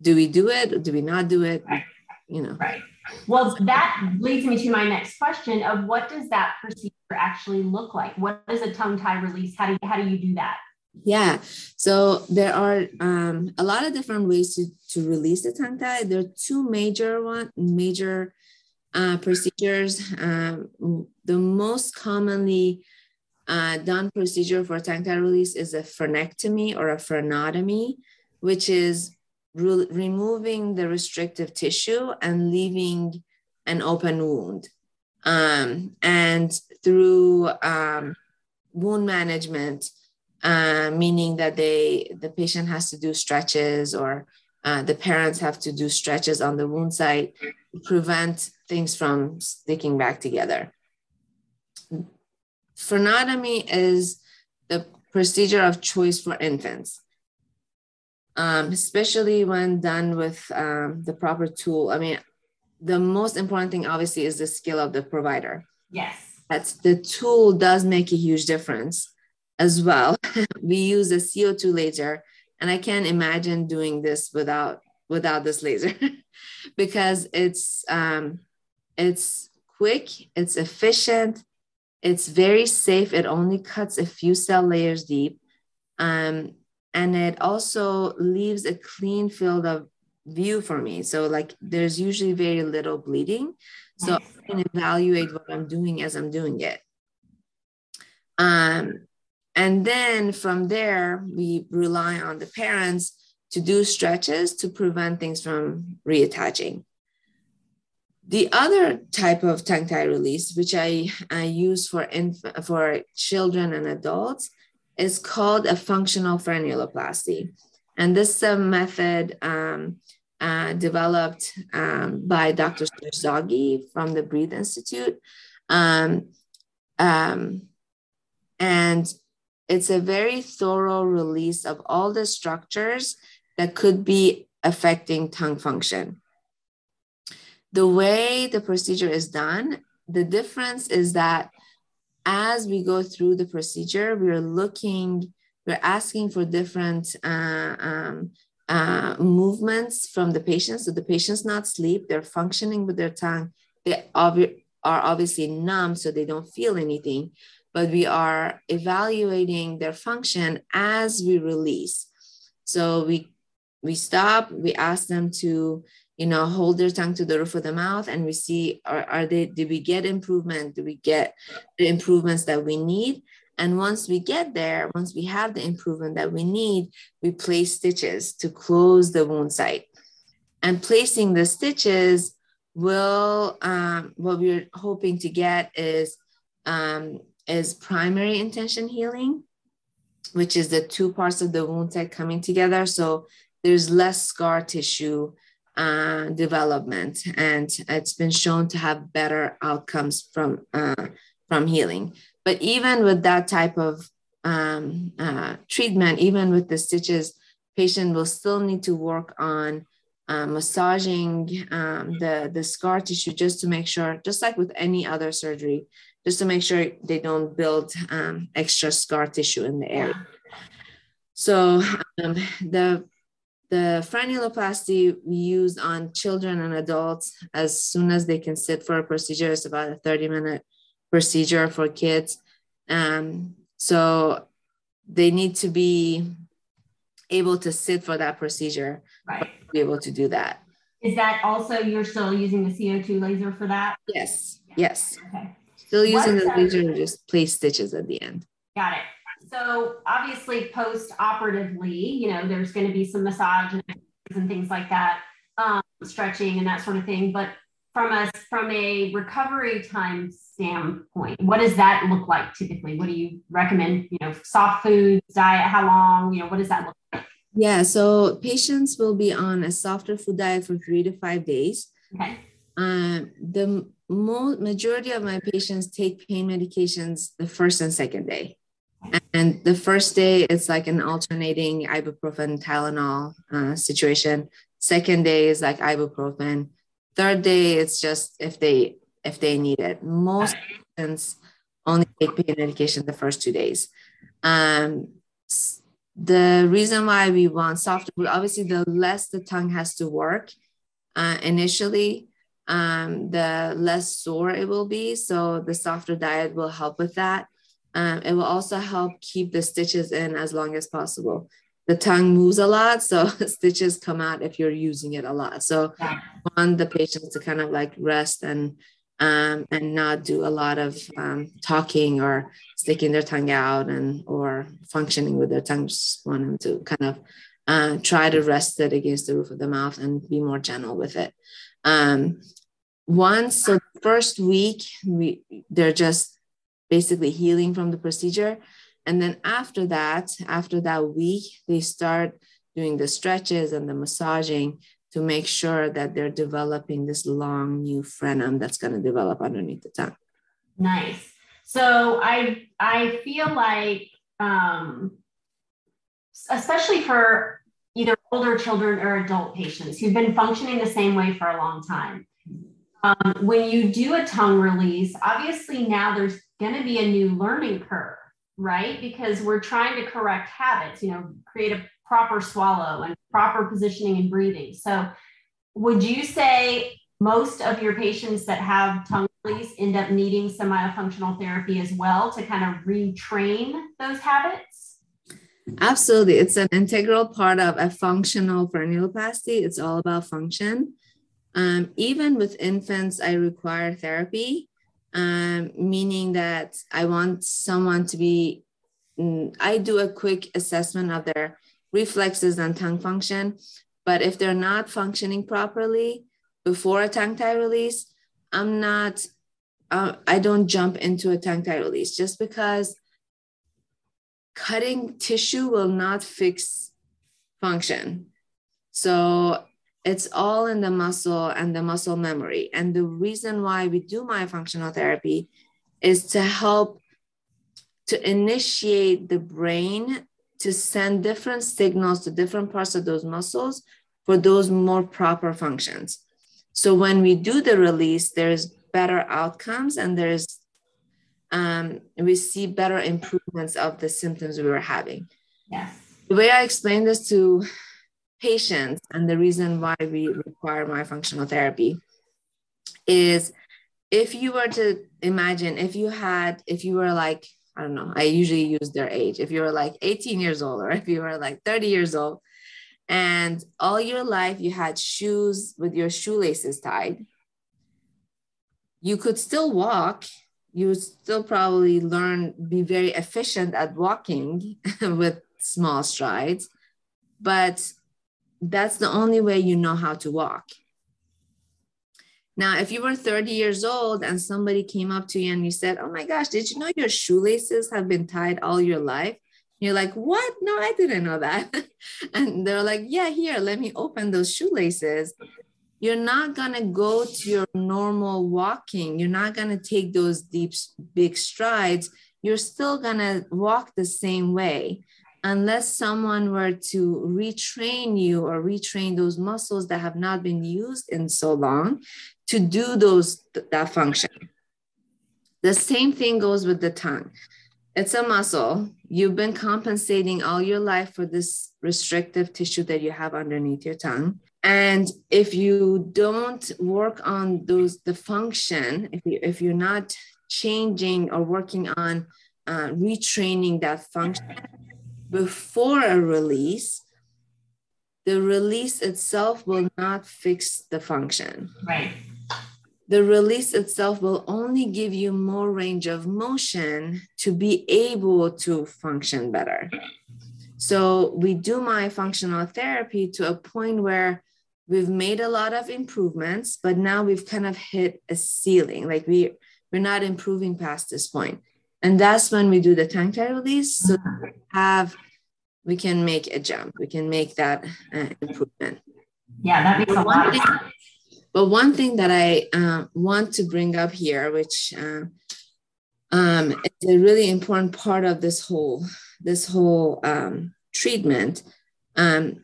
do we do it? Or do we not do it? Right. You know, right well, that leads me to my next question of what does that procedure actually look like? What is a tongue tie release? How do you, how do you do that? Yeah, so there are um, a lot of different ways to, to release the tongue tie. There are two major one major uh, procedures. Um, the most commonly uh, done procedure for tie release is a frenectomy or a frenotomy, which is re- removing the restrictive tissue and leaving an open wound. Um, and through um, wound management, uh, meaning that they the patient has to do stretches or uh, the parents have to do stretches on the wound site to prevent things from sticking back together. Frenotomy is the procedure of choice for infants um, especially when done with um, the proper tool. I mean, the most important thing, obviously, is the skill of the provider. Yes. That's the tool does make a huge difference as well. we use a CO2 laser, and I can't imagine doing this without without this laser because it's um, it's quick, it's efficient, it's very safe. It only cuts a few cell layers deep. Um, and it also leaves a clean field of view for me so like there's usually very little bleeding so i can evaluate what i'm doing as i'm doing it um, and then from there we rely on the parents to do stretches to prevent things from reattaching the other type of tongue tie release which i, I use for inf- for children and adults is called a functional frenuloplasty. And this uh, method um, uh, developed um, by Dr. Zaghi from the Breathe Institute. Um, um, and it's a very thorough release of all the structures that could be affecting tongue function. The way the procedure is done, the difference is that as we go through the procedure, we're looking, we're asking for different uh, um, uh, movements from the patients. So the patient's not sleep, they're functioning with their tongue. They obvi- are obviously numb, so they don't feel anything, but we are evaluating their function as we release. So we we stop, we ask them to you know hold their tongue to the roof of the mouth and we see are, are they do we get improvement? Do we get the improvements that we need? And once we get there once we have the improvement that we need we place stitches to close the wound site. And placing the stitches will um, what we're hoping to get is um, is primary intention healing which is the two parts of the wound site coming together. So there's less scar tissue uh, development, and it's been shown to have better outcomes from uh, from healing. But even with that type of um, uh, treatment, even with the stitches, patient will still need to work on uh, massaging um, the the scar tissue just to make sure, just like with any other surgery, just to make sure they don't build um, extra scar tissue in the area. So um, the the frenuloplasty we use on children and adults as soon as they can sit for a procedure. It's about a 30 minute procedure for kids. Um, so they need to be able to sit for that procedure, right. be able to do that. Is that also you're still using the CO2 laser for that? Yes. Yes. Okay. Still using the laser just place stitches at the end. Got it. So obviously post-operatively, you know, there's going to be some massage and, and things like that, um, stretching and that sort of thing. But from a from a recovery time standpoint, what does that look like typically? What do you recommend? You know, soft foods, diet, how long? You know, what does that look like? Yeah, so patients will be on a softer food diet for three to five days. Okay. Um, the mo- majority of my patients take pain medications the first and second day. And the first day, it's like an alternating ibuprofen, Tylenol uh, situation. Second day is like ibuprofen. Third day, it's just if they if they need it. Most patients only take pain medication the first two days. Um, the reason why we want softer, obviously, the less the tongue has to work uh, initially, um, the less sore it will be. So the softer diet will help with that. Um, it will also help keep the stitches in as long as possible. The tongue moves a lot, so stitches come out if you're using it a lot. So yeah. want the patients to kind of like rest and um, and not do a lot of um, talking or sticking their tongue out and or functioning with their tongue. Just want them to kind of uh, try to rest it against the roof of the mouth and be more gentle with it. Um, once so first week we they're just basically healing from the procedure. And then after that, after that week, they start doing the stretches and the massaging to make sure that they're developing this long new frenum that's going to develop underneath the tongue. Nice. So I I feel like um, especially for either older children or adult patients who've been functioning the same way for a long time. Um, when you do a tongue release, obviously now there's going to be a new learning curve, right? Because we're trying to correct habits, you know, create a proper swallow and proper positioning and breathing. So, would you say most of your patients that have tongue release end up needing some myofunctional therapy as well to kind of retrain those habits? Absolutely. It's an integral part of a functional frenuloplasty. It's all about function. Um, even with infants, I require therapy um, meaning that I want someone to be, mm, I do a quick assessment of their reflexes and tongue function. But if they're not functioning properly before a tongue tie release, I'm not, uh, I don't jump into a tongue tie release just because cutting tissue will not fix function. So it's all in the muscle and the muscle memory. And the reason why we do myofunctional therapy is to help to initiate the brain to send different signals to different parts of those muscles for those more proper functions. So when we do the release, there's better outcomes and there's um, we see better improvements of the symptoms we were having. Yes. The way I explain this to patients and the reason why we require myofunctional therapy is if you were to imagine if you had if you were like i don't know i usually use their age if you were like 18 years old or if you were like 30 years old and all your life you had shoes with your shoelaces tied you could still walk you would still probably learn be very efficient at walking with small strides but that's the only way you know how to walk. Now, if you were 30 years old and somebody came up to you and you said, Oh my gosh, did you know your shoelaces have been tied all your life? You're like, What? No, I didn't know that. and they're like, Yeah, here, let me open those shoelaces. You're not going to go to your normal walking. You're not going to take those deep, big strides. You're still going to walk the same way unless someone were to retrain you or retrain those muscles that have not been used in so long to do those that function The same thing goes with the tongue. It's a muscle. You've been compensating all your life for this restrictive tissue that you have underneath your tongue. And if you don't work on those, the function, if, you, if you're not changing or working on uh, retraining that function before a release, the release itself will not fix the function. Right. The release itself will only give you more range of motion to be able to function better. So we do myofunctional therapy to a point where we've made a lot of improvements, but now we've kind of hit a ceiling. Like we we're not improving past this point. And that's when we do the tongue tie release. So have we can make a jump. We can make that uh, improvement. Yeah, that makes a lot of sense. But one thing that I uh, want to bring up here, which uh, um, is a really important part of this whole this whole um, treatment, um,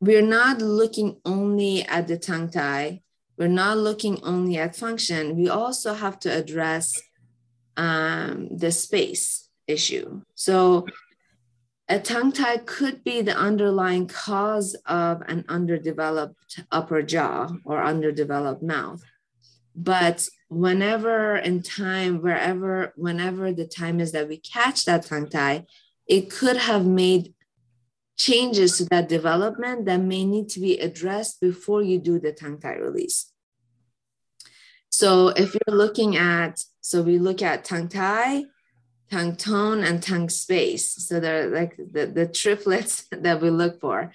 we're not looking only at the tongue tie. We're not looking only at function. We also have to address um, the space issue. So a tongue tie could be the underlying cause of an underdeveloped upper jaw or underdeveloped mouth. But whenever in time, wherever, whenever the time is that we catch that tongue tie, it could have made changes to that development that may need to be addressed before you do the tongue tie release. So if you're looking at, so we look at tongue tie, tongue tone, and tongue space. So they're like the, the triplets that we look for.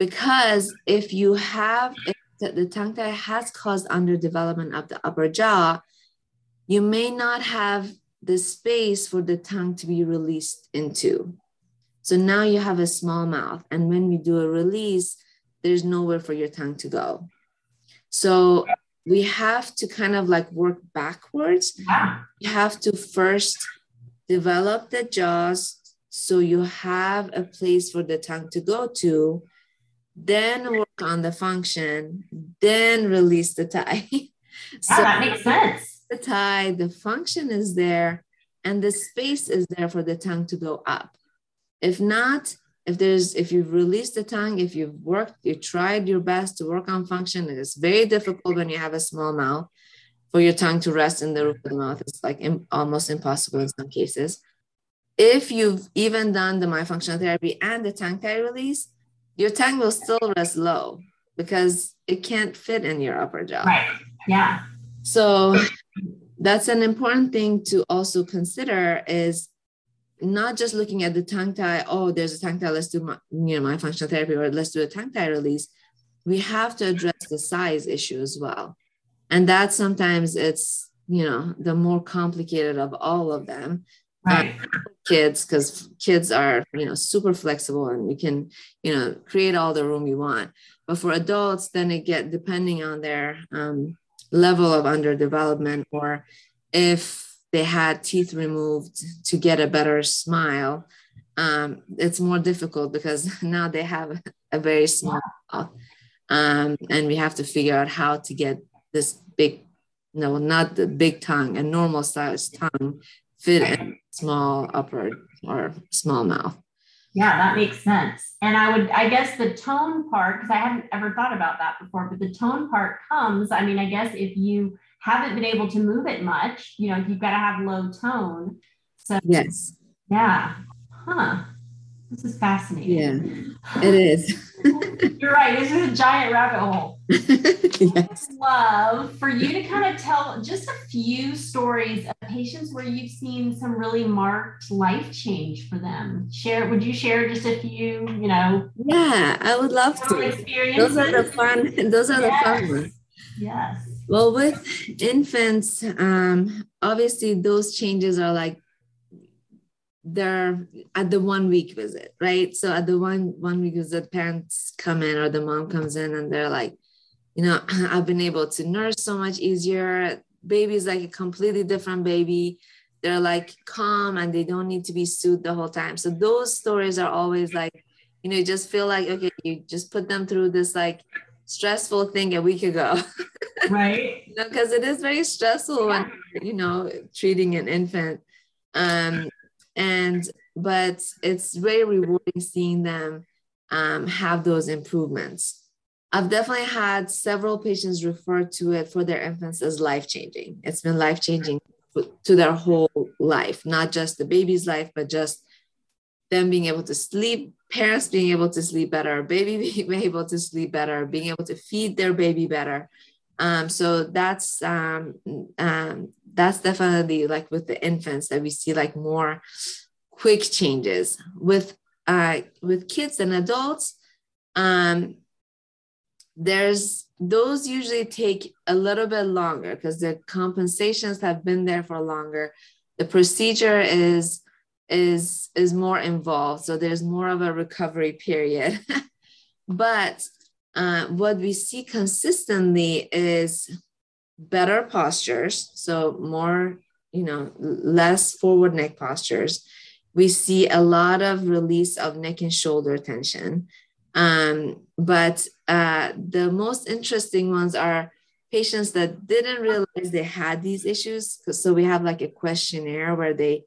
Because if you have, if the, the tongue tie has caused underdevelopment of the upper jaw, you may not have the space for the tongue to be released into. So now you have a small mouth. And when we do a release, there's nowhere for your tongue to go. So we have to kind of like work backwards. Yeah. You have to first develop the jaws so you have a place for the tongue to go to, then work on the function, then release the tie. Ah, so yeah, that makes sense. The tie, the function is there, and the space is there for the tongue to go up. If not, if there's if you've released the tongue, if you've worked, you tried your best to work on function, it is very difficult when you have a small mouth for your tongue to rest in the roof of the mouth. It's like Im- almost impossible in some cases. If you've even done the myofunctional therapy and the tongue tie release, your tongue will still rest low because it can't fit in your upper jaw. Right. Yeah. So that's an important thing to also consider is not just looking at the tongue tie, oh, there's a tongue tie, let's do my, you know, myofunctional therapy or let's do a tongue tie release. We have to address the size issue as well. And that sometimes it's, you know, the more complicated of all of them. Right. Uh, kids, because kids are, you know, super flexible and you can, you know, create all the room you want. But for adults, then it get depending on their um, level of underdevelopment or if they had teeth removed to get a better smile, um, it's more difficult because now they have a very small mouth. Um, and we have to figure out how to get this big, no, not the big tongue, a normal size tongue fit in small upper or small mouth. Yeah, that makes sense. And I would, I guess the tone part, because I hadn't ever thought about that before, but the tone part comes, I mean, I guess if you haven't been able to move it much, you know, you've got to have low tone. So, yes. Yeah. Huh. This is fascinating. Yeah, it is. You're right. This is a giant rabbit hole. yes. Love for you to kind of tell just a few stories of patients where you've seen some really marked life change for them. Share, would you share just a few, you know? Yeah, I would love to. Those are the fun, those are yes. the fun ones. Yes. Well, with infants, um, obviously those changes are like they're at the one week visit, right? So at the one one week visit, parents come in or the mom comes in and they're like, you know, I've been able to nurse so much easier. Baby's like a completely different baby. They're like calm and they don't need to be soothed the whole time. So those stories are always like, you know, you just feel like okay, you just put them through this like stressful thing a week ago. right you know because it is very stressful yeah. when you know treating an infant um and but it's very rewarding seeing them um, have those improvements i've definitely had several patients refer to it for their infants as life changing it's been life changing to their whole life not just the baby's life but just them being able to sleep parents being able to sleep better baby being able to sleep better being able to feed their baby better um, so that's um, um, that's definitely like with the infants that we see like more quick changes with uh, with kids and adults. Um, there's those usually take a little bit longer because the compensations have been there for longer. The procedure is is is more involved, so there's more of a recovery period. but uh, what we see consistently is better postures, so more, you know, less forward neck postures. We see a lot of release of neck and shoulder tension. Um, but uh, the most interesting ones are patients that didn't realize they had these issues. So we have like a questionnaire where they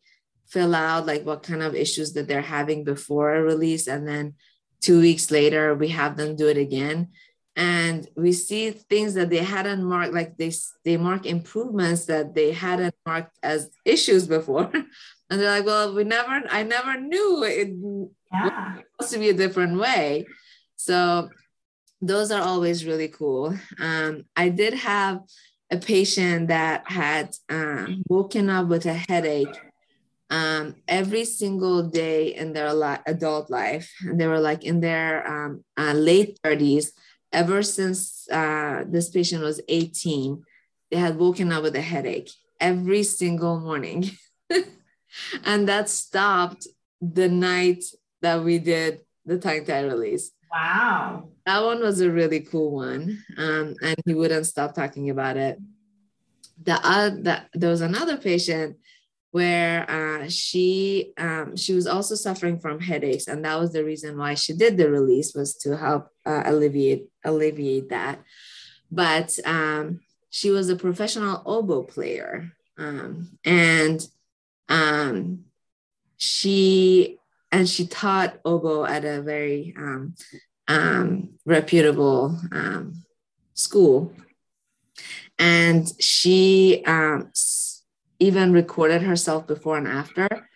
fill out like what kind of issues that they're having before a release and then two weeks later we have them do it again. And we see things that they hadn't marked like they they mark improvements that they hadn't marked as issues before. And they're like well we never i never knew it yeah. was supposed to be a different way. So those are always really cool. Um, i did have a patient that had um, woken up with a headache um, every single day in their li- adult life. And they were like in their um, uh, late 30s. Ever since uh, this patient was 18, they had woken up with a headache every single morning. and that stopped the night that we did the tongue tie release. Wow. That one was a really cool one. Um, and he wouldn't stop talking about it. The, uh, the, there was another patient where uh, she um, she was also suffering from headaches, and that was the reason why she did the release was to help uh, alleviate alleviate that. But um, she was a professional oboe player, um, and um, she and she taught oboe at a very um, um, reputable school, and she even recorded herself before and after.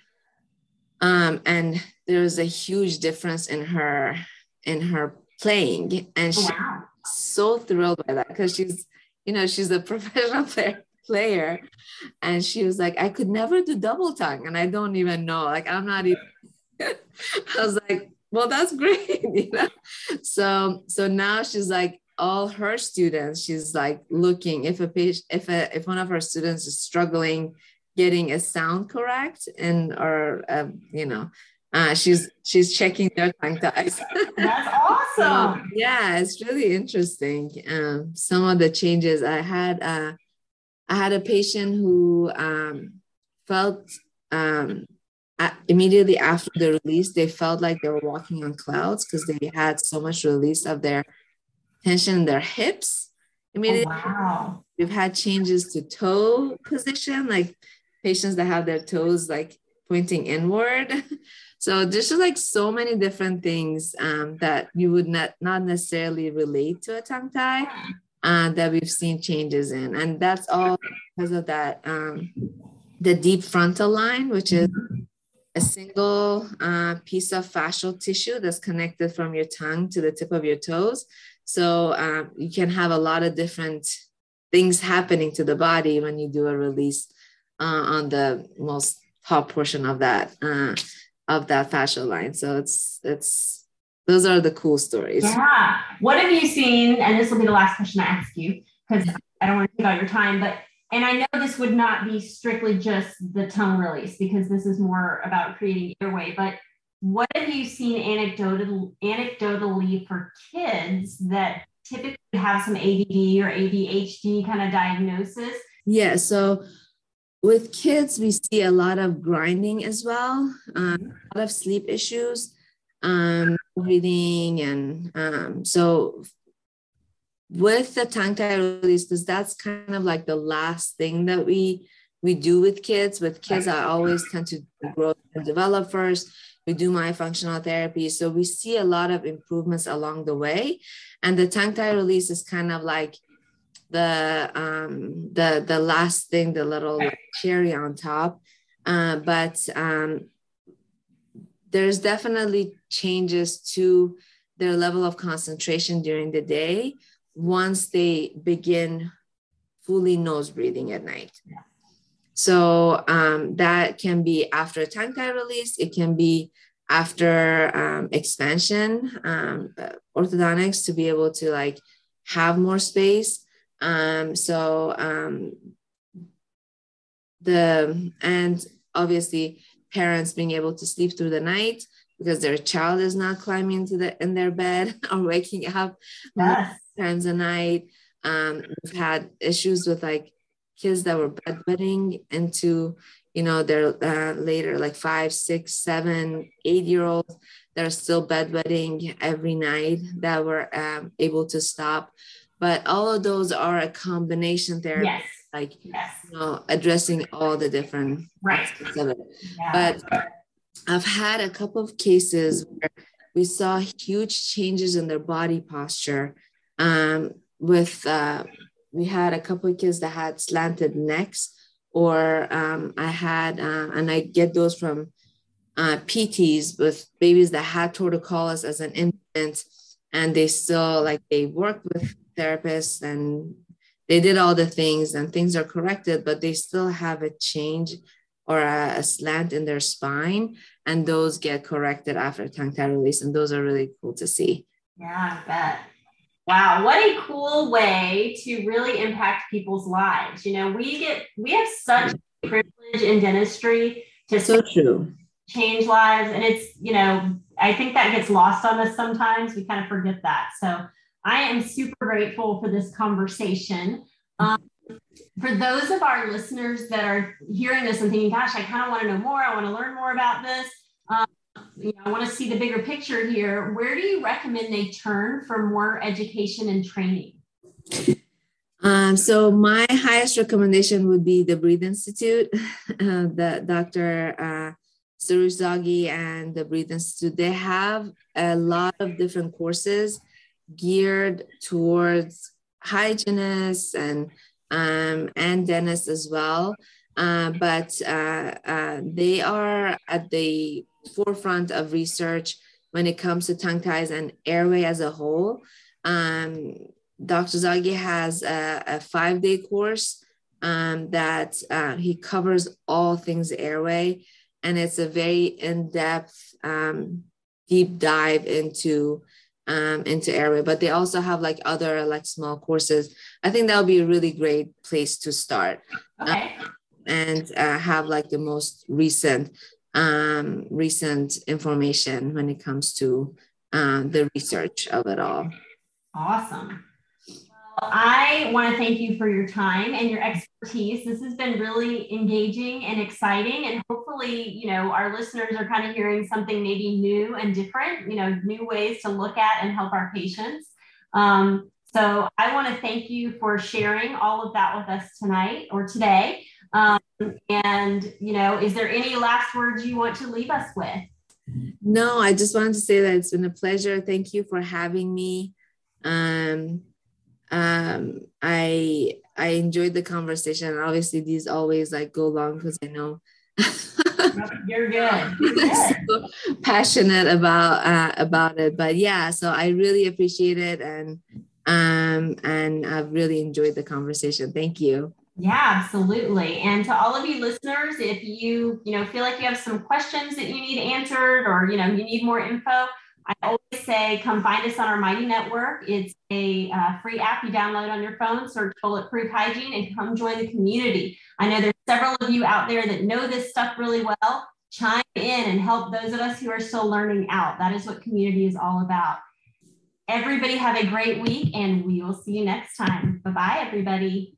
Um, and there was a huge difference in her in her playing, and she's wow. so thrilled by that because she's you know she's a professional player player and she was like i could never do double tongue and i don't even know like i'm not even i was like well that's great you know so so now she's like all her students she's like looking if a patient if a if one of her students is struggling getting a sound correct and or uh, you know uh, she's she's checking their tongue ties. That's awesome. so, yeah, it's really interesting. Um, some of the changes I had. Uh, I had a patient who um, felt um, immediately after the release, they felt like they were walking on clouds because they had so much release of their tension in their hips. Immediately, oh, wow. we've had changes to toe position, like patients that have their toes like pointing inward. So there's just like so many different things um, that you would not not necessarily relate to a tongue tie uh, that we've seen changes in, and that's all because of that um, the deep frontal line, which is a single uh, piece of fascial tissue that's connected from your tongue to the tip of your toes. So um, you can have a lot of different things happening to the body when you do a release uh, on the most top portion of that uh, of that fascial line. So it's it's those are the cool stories. Yeah. What have you seen? And this will be the last question I ask you because I don't want to take all your time, but and I know this would not be strictly just the tongue release because this is more about creating airway, but what have you seen anecdotal, anecdotally for kids that typically have some ADD or ADHD kind of diagnosis? Yeah, so with kids, we see a lot of grinding as well, um, a lot of sleep issues, um, breathing, and um, so with the tongue tie release, because that's kind of like the last thing that we we do with kids. With kids, I always tend to grow and develop first. We do myofunctional therapy. So we see a lot of improvements along the way. And the tongue tie release is kind of like the um the the last thing, the little like, cherry on top. Uh, but um there's definitely changes to their level of concentration during the day once they begin fully nose breathing at night. So um, that can be after tongue tie release. It can be after um, expansion, um, orthodontics to be able to like have more space. Um, so um, the and obviously parents being able to sleep through the night because their child is not climbing into the in their bed or waking up yes. times a night. Um, we've had issues with like kids that were bedwetting into you know they're uh, later like five six seven eight year olds that are still bedwetting every night that were um, able to stop but all of those are a combination therapy yes. like yes. you know addressing all the different right. aspects of it yeah. but i've had a couple of cases where we saw huge changes in their body posture um, with uh, we had a couple of kids that had slanted necks, or um, I had, uh, and I get those from uh, PTs with babies that had torticollis as an infant, and they still like they worked with therapists and they did all the things and things are corrected, but they still have a change or a, a slant in their spine, and those get corrected after tongue tie release, and those are really cool to see. Yeah, I bet. Wow, what a cool way to really impact people's lives. You know, we get we have such privilege in dentistry to so true. change lives. And it's, you know, I think that gets lost on us sometimes. We kind of forget that. So I am super grateful for this conversation. Um, for those of our listeners that are hearing this and thinking, gosh, I kind of want to know more, I want to learn more about this. You know, I want to see the bigger picture here. Where do you recommend they turn for more education and training? Um, so my highest recommendation would be the Breathe Institute, uh, the Dr. Uh, Zaghi and the Breathe Institute. They have a lot of different courses geared towards hygienists and um, and dentists as well. Uh, but uh, uh, they are at the forefront of research when it comes to tongue ties and airway as a whole. Um, Dr. Zaghi has a, a five day course um, that uh, he covers all things airway, and it's a very in depth, um, deep dive into. Um, into airway, but they also have like other like small courses. I think that would be a really great place to start, okay. uh, and uh, have like the most recent um, recent information when it comes to uh, the research of it all. Awesome. Well, I want to thank you for your time and your expertise. This has been really engaging and exciting. And hopefully, you know, our listeners are kind of hearing something maybe new and different, you know, new ways to look at and help our patients. Um, so I want to thank you for sharing all of that with us tonight or today. Um, and, you know, is there any last words you want to leave us with? No, I just wanted to say that it's been a pleasure. Thank you for having me. Um, um, I I enjoyed the conversation. Obviously, these always like go long because I know you're good. You're good. so passionate about uh, about it, but yeah. So I really appreciate it, and um, and I've really enjoyed the conversation. Thank you. Yeah, absolutely. And to all of you listeners, if you, you know, feel like you have some questions that you need answered or, you know, you need more info, I always say come find us on our Mighty Network. It's a uh, free app you download on your phone, search Bulletproof Hygiene, and come join the community. I know there's several of you out there that know this stuff really well. Chime in and help those of us who are still learning out. That is what community is all about. Everybody have a great week, and we will see you next time. Bye bye, everybody.